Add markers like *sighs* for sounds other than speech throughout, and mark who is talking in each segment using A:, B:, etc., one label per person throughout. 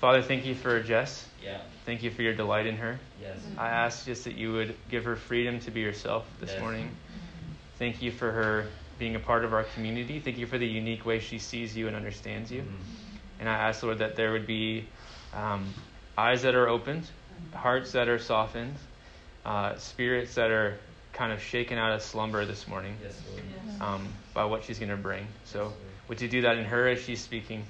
A: Father, thank you for Jess.
B: Yeah.
A: Thank you for your delight in her.
B: Yes.
A: I ask just that you would give her freedom to be herself this
B: Yes.
A: morning. Thank you for her being a part of our community. Thank you for the unique way she sees you and understands you.
B: Mhm.
A: And I ask, Lord, that there would be um, eyes that are opened, hearts that are softened, uh, spirits that are kind of shaken out of slumber this morning
B: Yes, Lord.
A: um, by what she's going to bring. So,
B: Yes,
A: would you do that in her as she's speaking?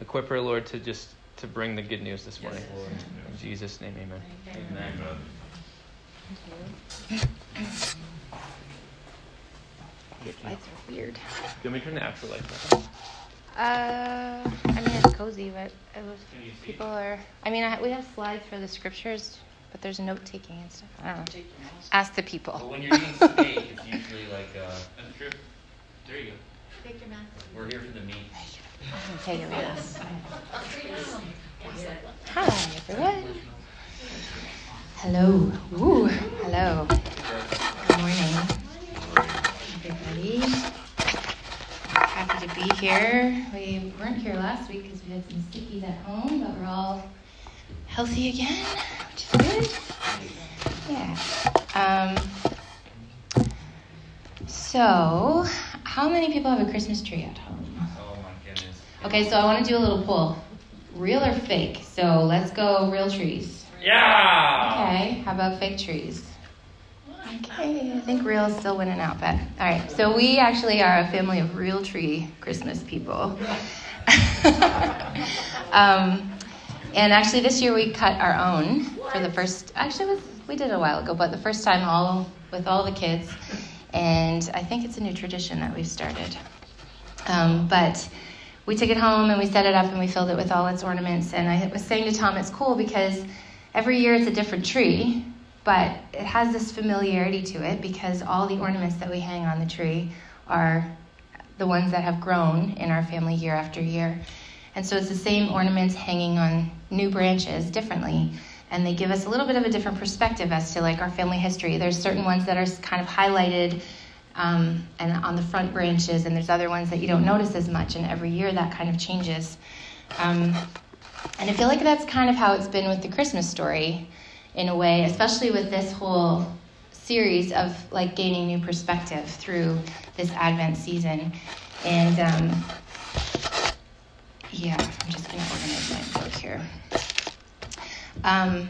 A: Equip her, Lord, to just to bring the good news this morning.
B: Yes, Lord.
A: In Jesus' name, amen.
B: Amen.
C: These lights are weird.
A: Do you want me to turn the actual lights back on?
C: Uh, I mean it's cozy, but it was
A: Can you see?
C: people are. I mean, I, we have slides for the scriptures, but there's note taking and stuff. I don't know. Ask the
B: But
C: people.
B: when you're eating steak, it's usually like uh,
A: That's true. There you go.
B: We're here for the meat.
C: Take it with us. Hi, everyone. Hello. Woo. Hello. Good morning, everybody. Happy to be here. We weren't here last week because we had some stickies at home, but we're all healthy again, which is good. Yeah. Um, so, how many people have a Christmas tree at home?
B: Oh my goodness.
C: Okay, so I want to do a little poll. Real or fake? So let's go real trees.
B: Yeah.
C: Okay, how about fake trees? Okay, I think real is still winning out, but all right. So we actually are a family of real tree Christmas people. *laughs* um, and actually, this year we cut our own for the first. Actually, was, we did a while ago, but the first time all with all the kids. And I think it's a new tradition that we've started. Um, but we took it home and we set it up and we filled it with all its ornaments. And I was saying to Tom, it's cool because every year it's a different tree, but it has this familiarity to it because all the ornaments that we hang on the tree are the ones that have grown in our family year after year. And so it's the same ornaments hanging on new branches differently. And they give us a little bit of a different perspective as to like our family history. There's certain ones that are kind of highlighted um, and on the front branches, and there's other ones that you don't notice as much. And every year that kind of changes. Um, and I feel like that's kind of how it's been with the Christmas story, in a way, especially with this whole series of like gaining new perspective through this Advent season. And um, yeah, I'm just going to organize my book here. Um,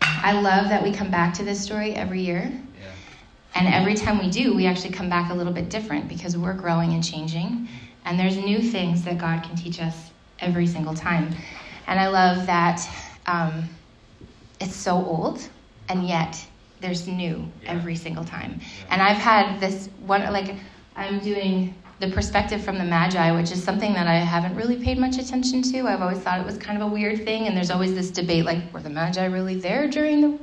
C: I love that we come back to this story every year.
B: Yeah.
C: And every time we do, we actually come back a little bit different because we're growing and changing. And there's new things that God can teach us every single time. And I love that um, it's so old, and yet there's new
B: Yeah.
C: every single time.
B: Yeah.
C: And I've had this one, like, I'm doing the perspective from the Magi, which is something that I haven't really paid much attention to. I've always thought it was kind of a weird thing, and there's always this debate like, were the Magi really there during the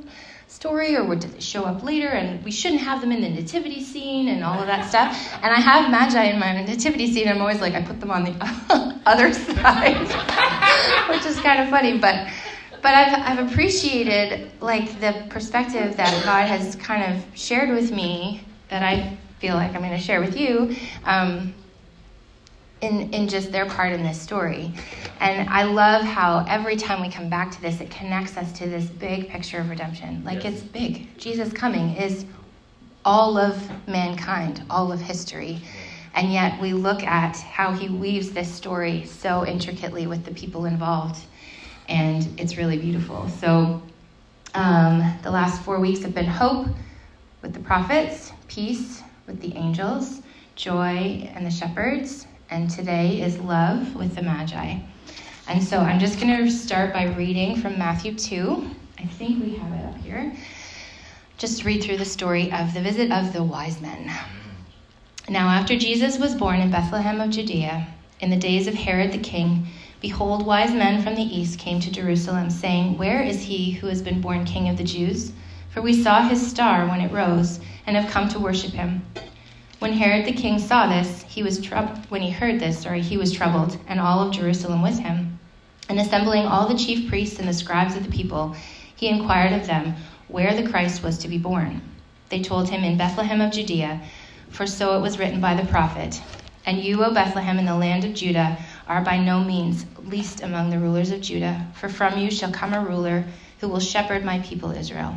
C: story, or did they show up later? And we shouldn't have them in the nativity scene and all of that stuff. And I have Magi in my nativity scene. I'm always like, I put them on the *laughs* other side, *laughs* which is kind of funny, but. But I've, I've appreciated like the perspective that God has kind of shared with me that I feel like I'm going to share with you um, in, in just their part in this story. And I love how every time we come back to this, it connects us to this big picture of redemption. Like
B: Yes.
C: it's big. Jesus coming is all of mankind, all of history. And yet we look at how he weaves this story so intricately with the people involved. And it's really beautiful. So um, the last four weeks have been hope with the prophets, peace with the angels, joy and the shepherds, and today is love with the magi. And so I'm just going to start by reading from Matthew 2. I think we have it up here. Just read through the story of the visit of the wise men. Now, after Jesus was born in Bethlehem of Judea, in the days of Herod the king, behold, wise men from the east came to Jerusalem, saying, Where is he who has been born king of the Jews? For we saw his star when it rose, and have come to worship him. When Herod the king saw this, he was. When he heard this, sorry, he was troubled, and all of Jerusalem with him. And assembling all the chief priests and the scribes of the people, he inquired of them where the Christ was to be born. They told him in Bethlehem of Judea, for so it was written by the prophet. And you, O Bethlehem, in the land of Judah, are by no means least among the rulers of Judah, for from you shall come a ruler who will shepherd my people Israel.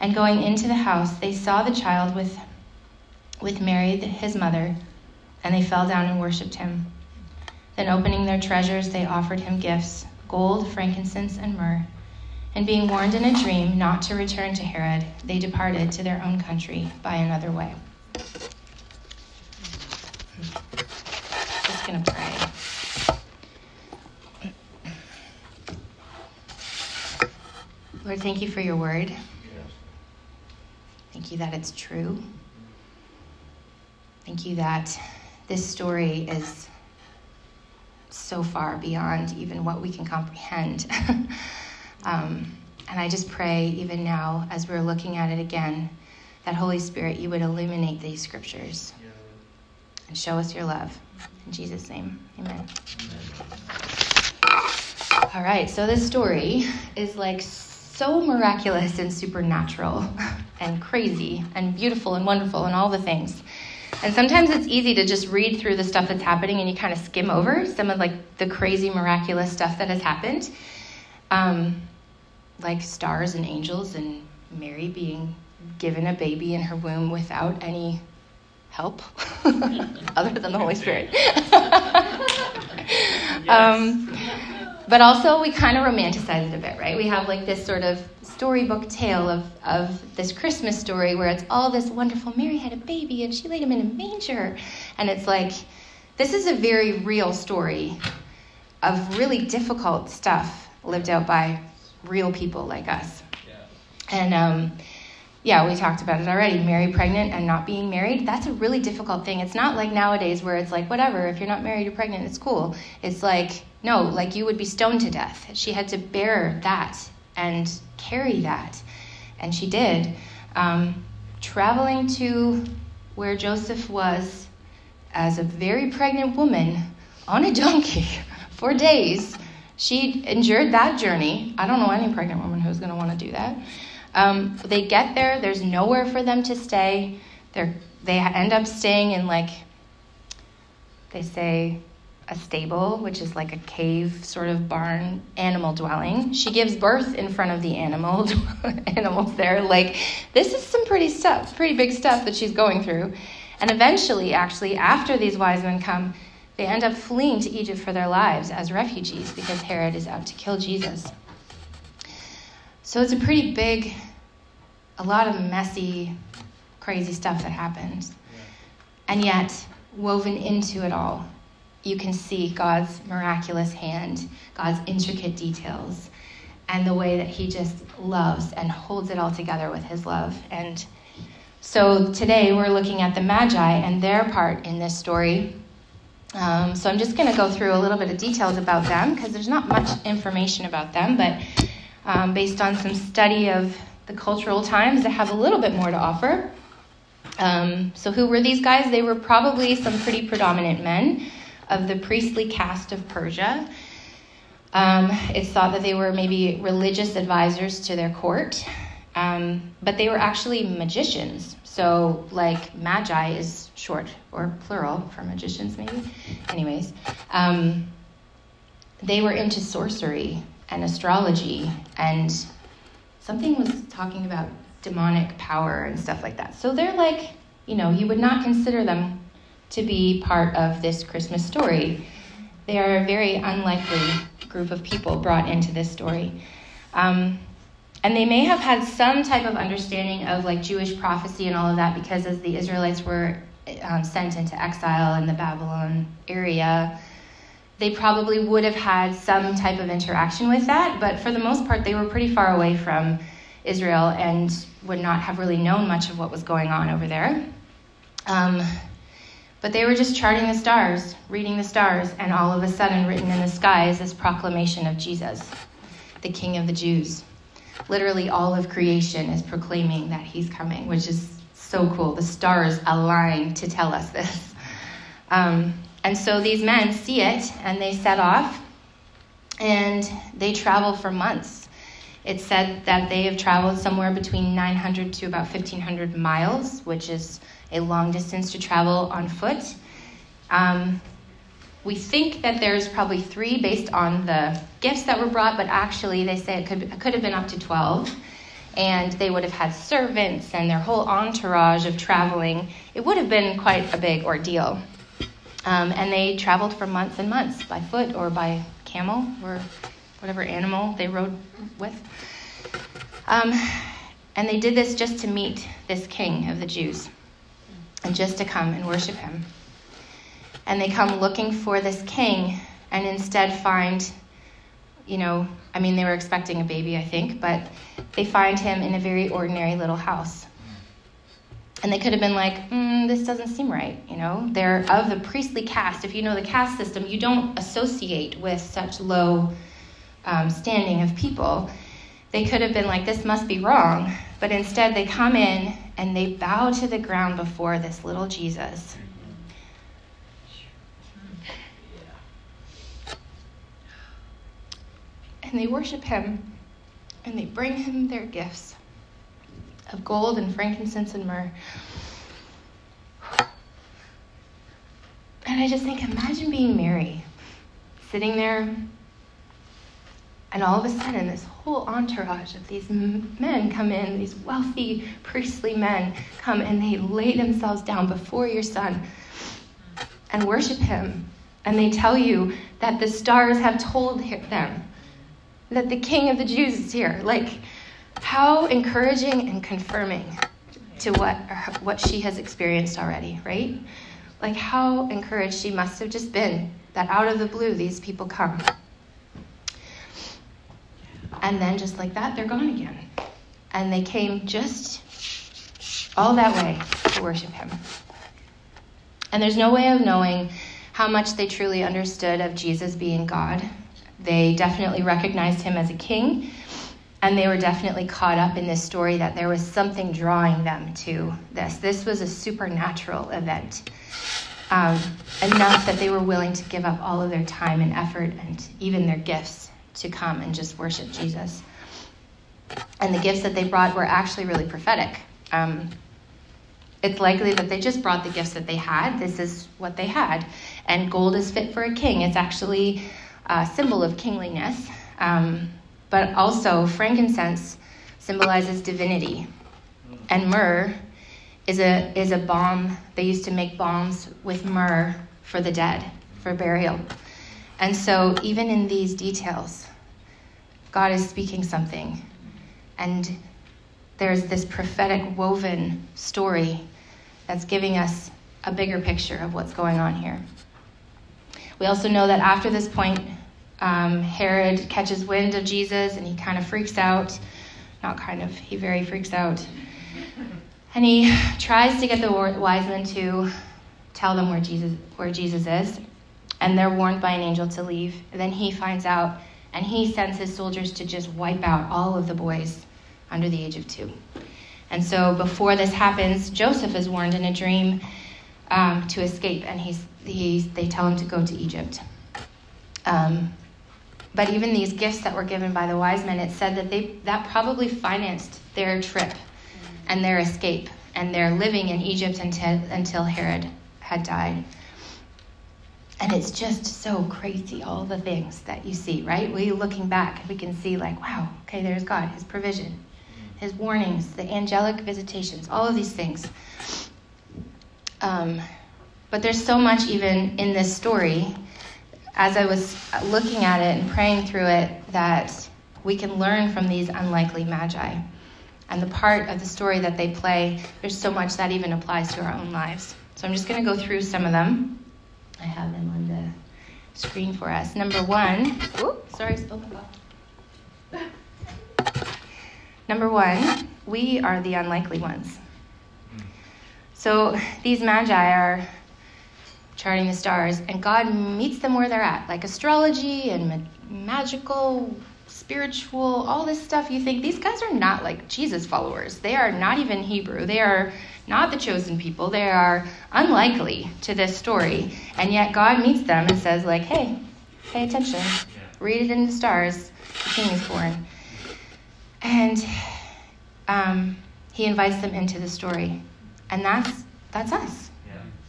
C: And going into the house, they saw the child with, with Mary, his mother, and they fell down and worshipped him. Then, opening their treasures, they offered him gifts gold, frankincense, and myrrh. And being warned in a dream not to return to Herod, they departed to their own country by another way. Just going to pray. Lord, thank you for your word. Thank you that it's true. Thank you that this story is so far beyond even what we can comprehend. *laughs* um, and I just pray, even now, as we're looking at it again, that Holy Spirit, you would illuminate these scriptures and show us your love. In Jesus' name, amen. All right, so this story is like so miraculous and supernatural and crazy and beautiful and wonderful and all the things. And sometimes it's easy to just read through the stuff that's happening and you kind of skim over some of like the crazy miraculous stuff that has happened. Um, like stars and angels and Mary being given a baby in her womb without any help *laughs* other than the Holy Spirit. *laughs* um, but also, we kind of romanticize it a bit, right? We have like this sort of storybook tale of, of this Christmas story where it's all this wonderful Mary had a baby and she laid him in a manger. And it's like, this is a very real story of really difficult stuff lived out by real people like us. Yeah. And um, yeah, we talked about it already. Mary pregnant and not being married, that's a really difficult thing. It's not like nowadays where it's like, whatever, if you're not married you're pregnant, it's cool. It's like, no, like you would be stoned to death. She had to bear that and carry that. And she did. Um, traveling to where Joseph was as a very pregnant woman on a donkey *laughs* for days. She endured that journey. I don't know any pregnant woman who's going to want to do that. Um, they get there, there's nowhere for them to stay. They're, they end up staying in, like, they say, a stable, which is like a cave sort of barn animal dwelling. She gives birth in front of the animal *laughs* animals there. Like this is some pretty stuff, pretty big stuff that she's going through. And eventually, actually, after these wise men come, they end up fleeing to Egypt for their lives as refugees because Herod is out to kill Jesus. So it's a pretty big, a lot of messy, crazy stuff that happens. And yet, woven into it all you can see God's miraculous hand, God's intricate details, and the way that He just loves and holds it all together with His love. And so today we're looking at the Magi and their part in this story. Um, so I'm just going to go through a little bit of details about them because there's not much information about them, but um, based on some study of the cultural times, I have a little bit more to offer. Um, so, who were these guys? They were probably some pretty predominant men of the priestly caste of Persia. Um, it's thought that they were maybe religious advisors to their court, um, but they were actually magicians. So, like, magi is short or plural for magicians, maybe. Anyways, um, they were into sorcery and astrology, and something was talking about demonic power and stuff like that. So, they're like, you know, you would not consider them to be part of this Christmas story. They are a very unlikely group of people brought into this story. Um, and they may have had some type of understanding of like Jewish prophecy and all of that because as the Israelites were um, sent into exile in the Babylon area, they probably would have had some type of interaction with that. But for the most part, they were pretty far away from Israel and would not have really known much of what was going on over there. Um, But they were just charting the stars, reading the stars, and all of a sudden, written in the sky is this proclamation of Jesus, the King of the Jews. Literally, all of creation is proclaiming that he's coming, which is so cool. The stars align to tell us this. Um, and so these men see it and they set off and they travel for months. It's said that they have traveled somewhere between 900 to about 1,500 miles, which is a long distance to travel on foot. Um, we think that there's probably three based on the gifts that were brought, but actually they say it could, it could have been up to 12. And they would have had servants and their whole entourage of traveling. It would have been quite a big ordeal. Um, and they traveled for months and months by foot or by camel or whatever animal they rode with. Um, and they did this just to meet this king of the Jews and just to come and worship him. And they come looking for this king and instead find, you know, I mean, they were expecting a baby, I think, but they find him in a very ordinary little house. And they could have been like, mm, this doesn't seem right, you know? They're of the priestly caste. If you know the caste system, you don't associate with such low um, standing of people. They could have been like, this must be wrong. But instead, they come in and they bow to the ground before this little Jesus. And they worship him and they bring him their gifts of gold and frankincense and myrrh. And I just think, imagine being Mary, sitting there and all of a sudden, this whole entourage of these men come in, these wealthy priestly men come and they lay themselves down before your son and worship him. And they tell you that the stars have told them that the king of the Jews is here. Like, how encouraging and confirming to what, what she has experienced already, right? Like, how encouraged she must have just been that out of the blue these people come. And then just like that, they're gone again. And they came just all that way to worship him. And there's no way of knowing how much they truly understood of Jesus being God. They definitely recognized him as a king, and they were definitely caught up in this story that there was something drawing them to this. This was a supernatural event. Um, enough that they were willing to give up all of their time and effort and even their gifts to come and just worship Jesus. And the gifts that they brought were actually really prophetic. Um, it's likely that they just brought the gifts that they had. This is what they had. And gold is fit for a king. It's actually a symbol of kingliness. Um, but also, frankincense symbolizes divinity. And myrrh is a, is a balm. They used to make balms with myrrh for the dead, for burial. And so, even in these details, God is speaking something. And there's this prophetic woven story that's giving us a bigger picture of what's going on here. We also know that after this point, um, Herod catches wind of Jesus and he kind of freaks out. Not kind of, he very freaks out. And he tries to get the wise men to tell them where Jesus, where Jesus is and they're warned by an angel to leave. And then he finds out, and he sends his soldiers to just wipe out all of the boys under the age of two. And so before this happens, Joseph is warned in a dream um, to escape, and he's, he's, they tell him to go to Egypt. Um, but even these gifts that were given by the wise men, it said that they that probably financed their trip and their escape and their living in Egypt until, until Herod had died. And it's just so crazy, all the things that you see, right? We looking back, we can see, like, wow, okay, there's God, His provision, His warnings, the angelic visitations, all of these things. Um, but there's so much even in this story, as I was looking at it and praying through it, that we can learn from these unlikely magi. And the part of the story that they play, there's so much that even applies to our own lives. So I'm just going to go through some of them. I have them on the screen for us. Number one, oops, sorry, oh my God. Number one, we are the unlikely ones. So these magi are charting the stars, and God meets them where they're at, like astrology and ma- magical, spiritual, all this stuff. You think these guys are not like Jesus followers. They are not even Hebrew. They are not the chosen people. They are unlikely to this story. And yet God meets them and says, like, hey, pay attention. Read it in the stars. The king is born. And um, he invites them into the story. And that's that's us.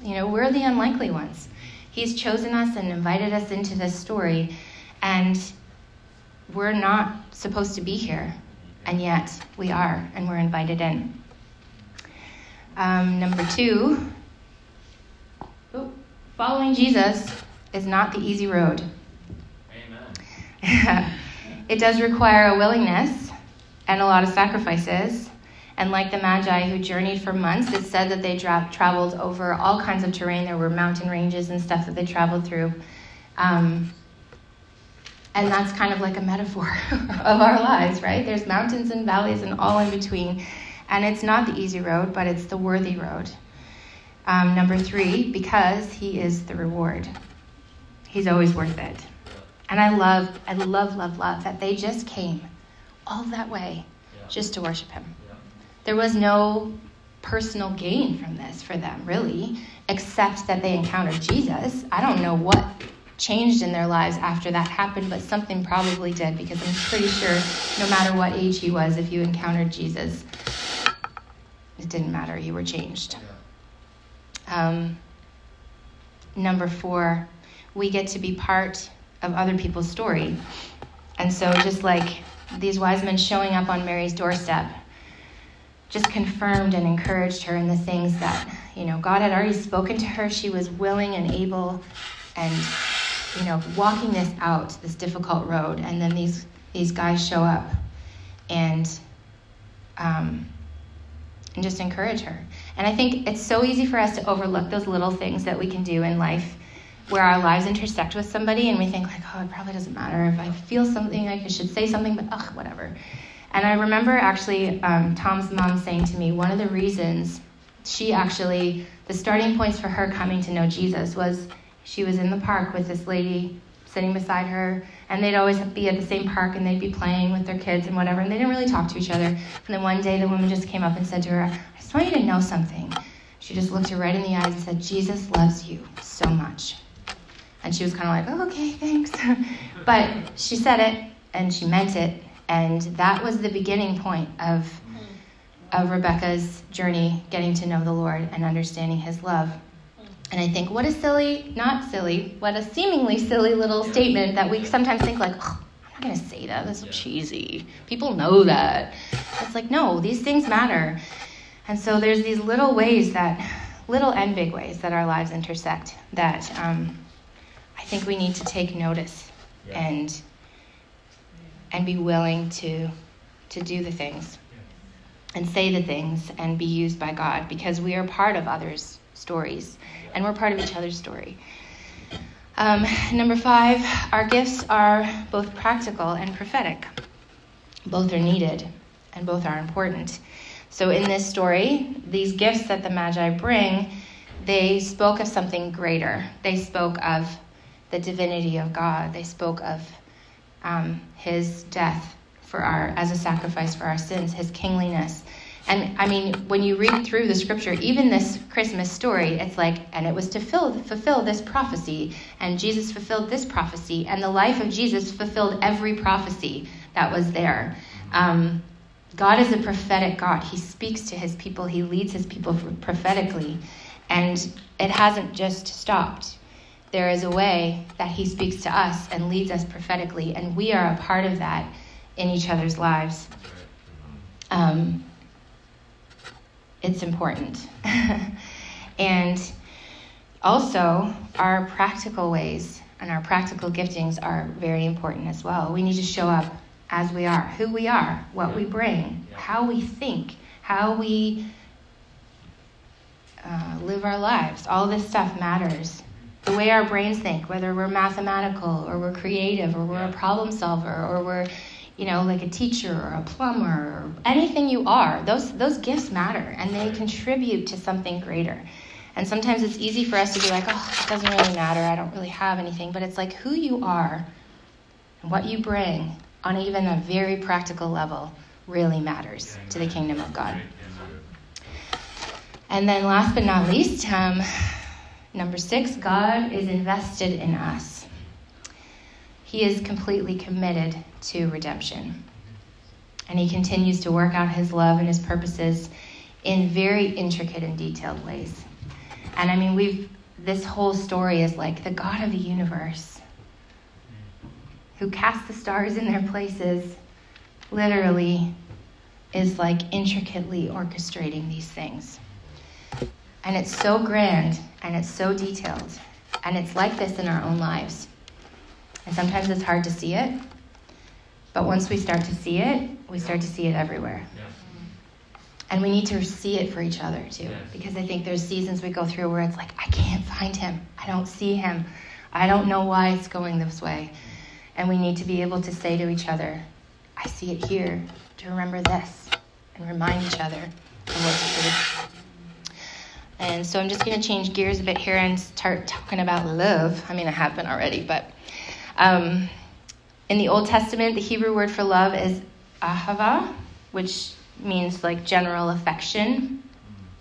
C: You know, we're the unlikely ones. He's chosen us and invited us into this story, and we're not supposed to be here, and yet we are, and we're invited in. Um, number two, oh, following Jesus is not the easy road.
B: Amen. *laughs*
C: it does require a willingness and a lot of sacrifices. And like the Magi who journeyed for months, it said that they dra- traveled over all kinds of terrain. There were mountain ranges and stuff that they traveled through. Um, and that's kind of like a metaphor *laughs* of our lives, right? There's mountains and valleys and all in between. And it's not the easy road, but it's the worthy road. Um, number three, because he is the reward. He's always worth it. And I love, I love, love, love that they just came all that way just to worship him. There was no personal gain from this for them, really, except that they encountered Jesus. I don't know what changed in their lives after that happened, but something probably did because I'm pretty sure no matter what age he was, if you encountered Jesus, it didn't matter. You were changed. Um, number four, we get to be part of other people's story. And so, just like these wise men showing up on Mary's doorstep, just confirmed and encouraged her in the things that, you know, God had already spoken to her. She was willing and able and, you know, walking this out, this difficult road. And then these, these guys show up and, um, and just encourage her. And I think it's so easy for us to overlook those little things that we can do in life where our lives intersect with somebody and we think like, oh, it probably doesn't matter if I feel something, I should say something, but ugh, whatever. And I remember actually um, Tom's mom saying to me, one of the reasons she actually, the starting points for her coming to know Jesus was she was in the park with this lady sitting beside her, and they'd always be at the same park and they'd be playing with their kids and whatever, and they didn't really talk to each other. And then one day the woman just came up and said to her, I just want you to know something. She just looked her right in the eyes and said, Jesus loves you so much. And she was kind of like, oh, okay, thanks. *laughs* but she said it and she meant it. And that was the beginning point of, of Rebecca's journey getting to know the Lord and understanding his love. And I think, what a silly, not silly, what a seemingly silly little statement that we sometimes think, like, oh, I'm not going to say that. That's so
B: Yeah.
C: cheesy. People know that. It's like, no, these things matter. And so there's these little ways that, little and big ways that our lives intersect that um, I think we need to take notice
B: Yeah.
C: and and be willing to to do the things and say the things and be used by God because we are part of others' stories and we're part of each other's story. Um, number five, our gifts are both practical and prophetic. Both are needed and both are important. So in this story, these gifts that the Magi bring, they spoke of something greater. They spoke of the divinity of God. They spoke of um, His death for our as a sacrifice for our sins, His kingliness. And I mean, when you read through the scripture, even this Christmas story, it's like, and it was to fill, fulfill this prophecy, and Jesus fulfilled this prophecy, and the life of Jesus fulfilled every prophecy that was there. Um, God is a prophetic God. He speaks to his people, he leads his people prophetically, and it hasn't just stopped. There is a way that he speaks to us and leads us prophetically, and we are a part of that in each other's lives. Um, it's important. *laughs* and also, our practical ways and our practical giftings are very important as well. We need to show up as we are, who we are, what we bring, how we think, how we uh, live our lives. All this stuff matters. The way our brains think, whether we're mathematical or we're creative or we're a problem solver or we're, you know, like a teacher or a plumber or anything you are, those those gifts matter and they contribute to something greater. And sometimes it's easy for us to be like, oh, it doesn't really matter. I don't really have anything. But it's like who you are and what you bring on even a very practical level really matters to the kingdom of God. And then last but not least, um, number six, God is invested in us. He is completely committed to redemption. And he continues to work out his love and his purposes in very intricate and detailed ways. And I mean, we've this whole story is like the God of the universe who casts the stars in their places literally is like intricately orchestrating these things. And it's so grand and it's so detailed. And it's like this in our own lives. And sometimes it's hard to see it. But once we start to see it, we start to see it everywhere. Yeah. And we need to see it for each other too. Because I think there's seasons we go through where it's like, I can't find him. I don't see him. I don't know why it's going this way. And we need to be able to say to each other, I see it here, to remember this, and remind each other of what's true. And so I'm just going to change gears a bit here and start talking about love. I mean, I have been already, but um, in the Old Testament, the Hebrew word for love is ahava, which means like general affection.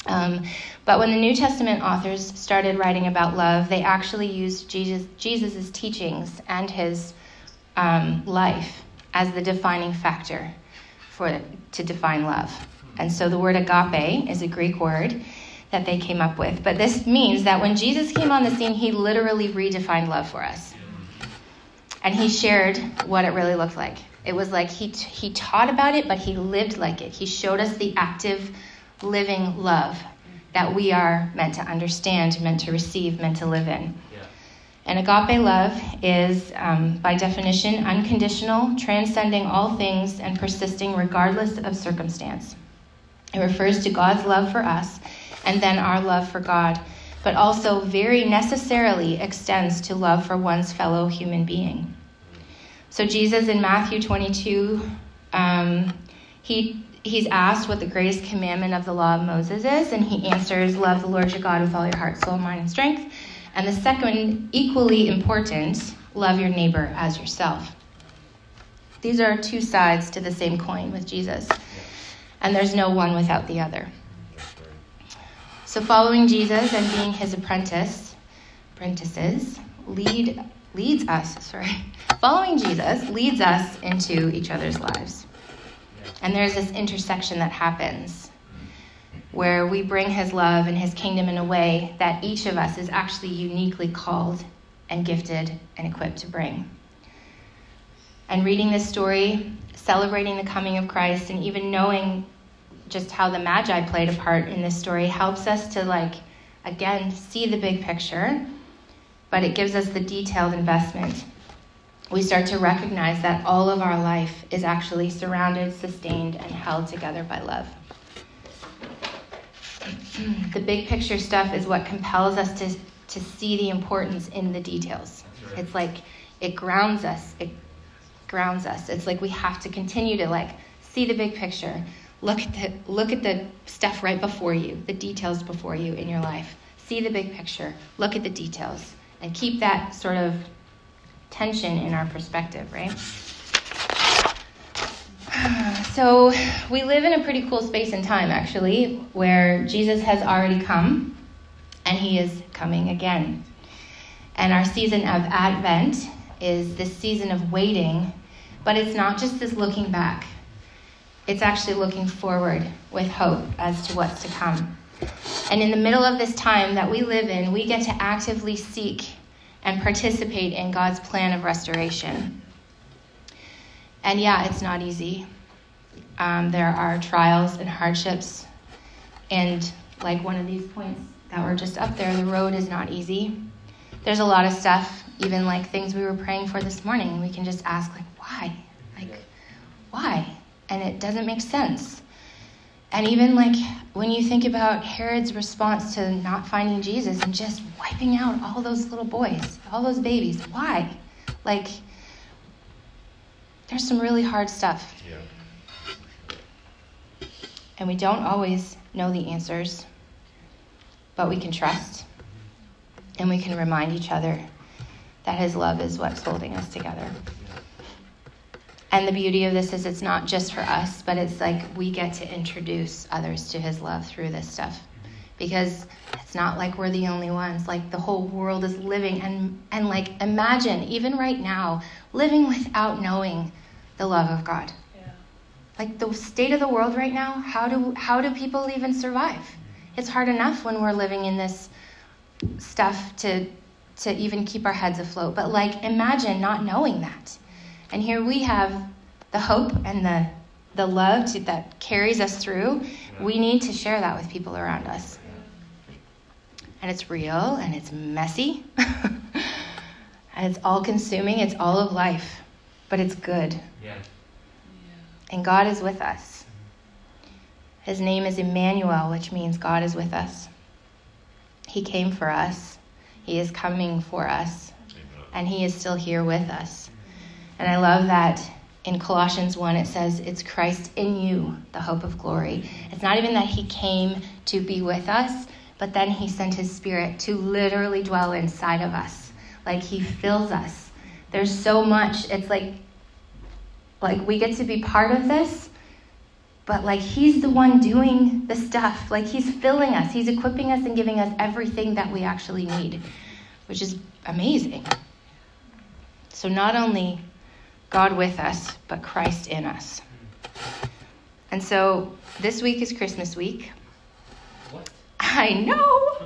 C: Um, but when the New Testament authors started writing about love, they actually used Jesus Jesus's teachings and his um, life as the defining factor for to define love. And so the word agape is a Greek word that they came up with. But this means that when Jesus came on the scene, he literally redefined love for us. And he shared what it really looked like. It was like he, he taught about it, but he lived like it. He showed us the active, living love that we are meant to understand, meant to receive, meant to live in. And agape love is, um, by definition, unconditional, transcending all things, and persisting regardless of circumstance. It refers to God's love for us and then our love for God, but also very necessarily extends to love for one's fellow human being. So, Jesus in Matthew 22, um, he, he's asked what the greatest commandment of the law of Moses is, and he answers, Love the Lord your God with all your heart, soul, mind, and strength. And the second, equally important, love your neighbor as yourself. These are two sides to the same coin with Jesus, and there's no one without the other. So, following Jesus and being his apprentice, apprentices, lead leads us. Sorry, *laughs* following Jesus leads us into each other's lives, and there's this intersection that happens where we bring his love and his kingdom in a way that each of us is actually uniquely called and gifted and equipped to bring. And reading this story, celebrating the coming of Christ, and even knowing just how the Magi played a part in this story helps us to, like, again, see the big picture, but it gives us the detailed investment. We start to recognize that all of our life is actually surrounded, sustained, and held together by love *clears throat* the big picture stuff is what compels us to, to see the importance in the details. It's like it grounds us. It grounds us. It's like we have to continue to like see the big picture. Look at the look at the stuff right before you, the details before you in your life. See the big picture. Look at the details and keep that sort of tension in our perspective, right? *sighs* So, we live in a pretty cool space and time, actually, where Jesus has already come and he is coming again. And our season of Advent is this season of waiting, but it's not just this looking back, it's actually looking forward with hope as to what's to come. And in the middle of this time that we live in, we get to actively seek and participate in God's plan of restoration. And yeah, it's not easy. Um, there are trials and hardships. And like one of these points that were just up there, the road is not easy. There's a lot of stuff, even like things we were praying for this morning. We can just ask, like, why? Like, why? And it doesn't make sense. And even like when you think about Herod's response to not finding Jesus and just wiping out all those little boys, all those babies, why? Like, there's some really hard stuff. Yeah and we don't always know the answers. but we can trust and we can remind each other that His love is what's holding us together. And the beauty of this is it's not just for us, but it's like we get to introduce others to His love through this stuff. Because it's not like we're the only ones. Like the whole world is living and and like imagine even right now living without knowing the love of God. Yeah. Like the state of the world right now, how do how do people even survive? It's hard enough when we're living in this stuff to to even keep our heads afloat. But like imagine not knowing that. And here we have the hope and the the love to, that carries us through. We need to share that with people around us. And it's real and it's messy. *laughs* and it's all consuming, it's all of life, but it's good. Yeah. And God is with us. His name is Emmanuel, which means God is with us. He came for us. He is coming for us. And He is still here with us. And I love that in Colossians 1 it says, It's Christ in you, the hope of glory. It's not even that He came to be with us, but then He sent His Spirit to literally dwell inside of us. Like He fills us. There's so much. It's like, like we get to be part of this, but like he's the one doing the stuff. Like he's filling us, he's equipping us and giving us everything that we actually need, which is amazing. So not only God with us, but Christ in us. And so this week is Christmas week. What? I know.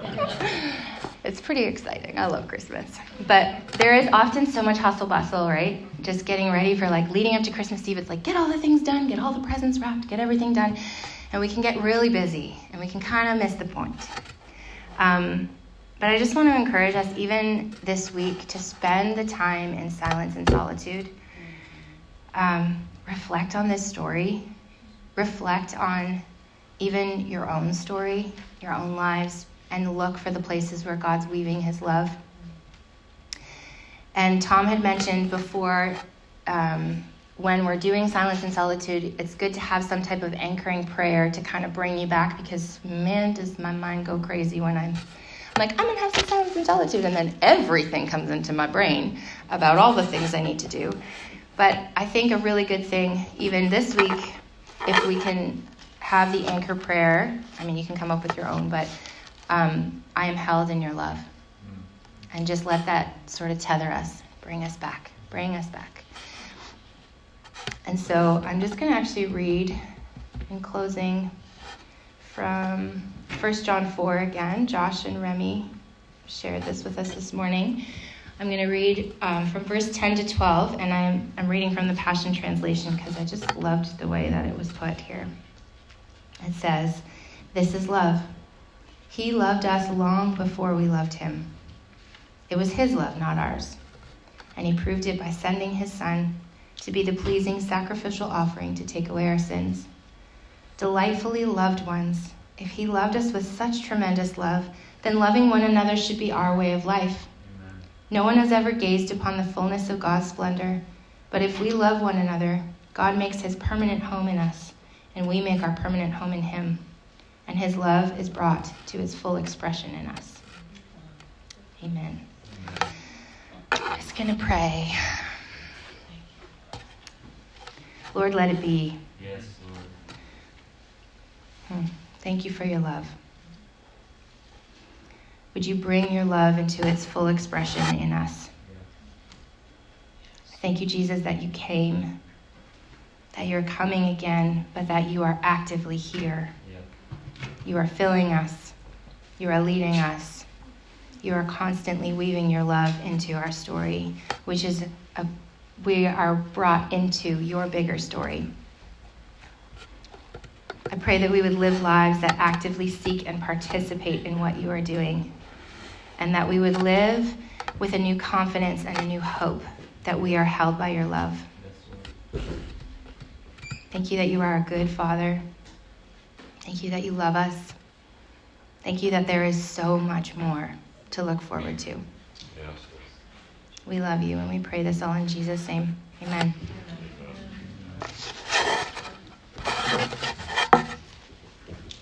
C: *laughs* it's pretty exciting. I love Christmas. But there is often so much hustle bustle, right? Just getting ready for like leading up to Christmas Eve. It's like get all the things done, get all the presents wrapped, get everything done. And we can get really busy and we can kind of miss the point. Um, but I just want to encourage us, even this week, to spend the time in silence and solitude. Um, reflect on this story. Reflect on even your own story, your own lives and look for the places where God's weaving his love. And Tom had mentioned before um, when we're doing silence and solitude, it's good to have some type of anchoring prayer to kind of bring you back because, man, does my mind go crazy when I'm, I'm like, I'm to have some silence and solitude. And then everything comes into my brain about all the things I need to do. But I think a really good thing, even this week, if we can have the anchor prayer, I mean, you can come up with your own, but um, I am held in your love. And just let that sort of tether us, bring us back, bring us back. And so I'm just going to actually read in closing from 1 John 4 again. Josh and Remy shared this with us this morning. I'm going to read um, from verse 10 to 12, and I'm, I'm reading from the Passion Translation because I just loved the way that it was put here. It says, This is love. He loved us long before we loved him. It was his love, not ours. And he proved it by sending his son to be the pleasing sacrificial offering to take away our sins. Delightfully loved ones, if he loved us with such tremendous love, then loving one another should be our way of life. No one has ever gazed upon the fullness of God's splendor, but if we love one another, God makes his permanent home in us, and we make our permanent home in him and his love is brought to its full expression in us. Amen. I'm just going to pray. Lord, let it be. Yes, Lord. Hmm. Thank you for your love. Would you bring your love into its full expression in us? Thank you, Jesus, that you came, that you're coming again, but that you are actively here. You are filling us. You are leading us. You are constantly weaving your love into our story, which is a, we are brought into your bigger story. I pray that we would live lives that actively seek and participate in what you are doing, and that we would live with a new confidence and a new hope that we are held by your love. Thank you that you are a good Father. Thank you that you love us. Thank you that there is so much more to look forward to. We love you and we pray this all in Jesus' name. Amen.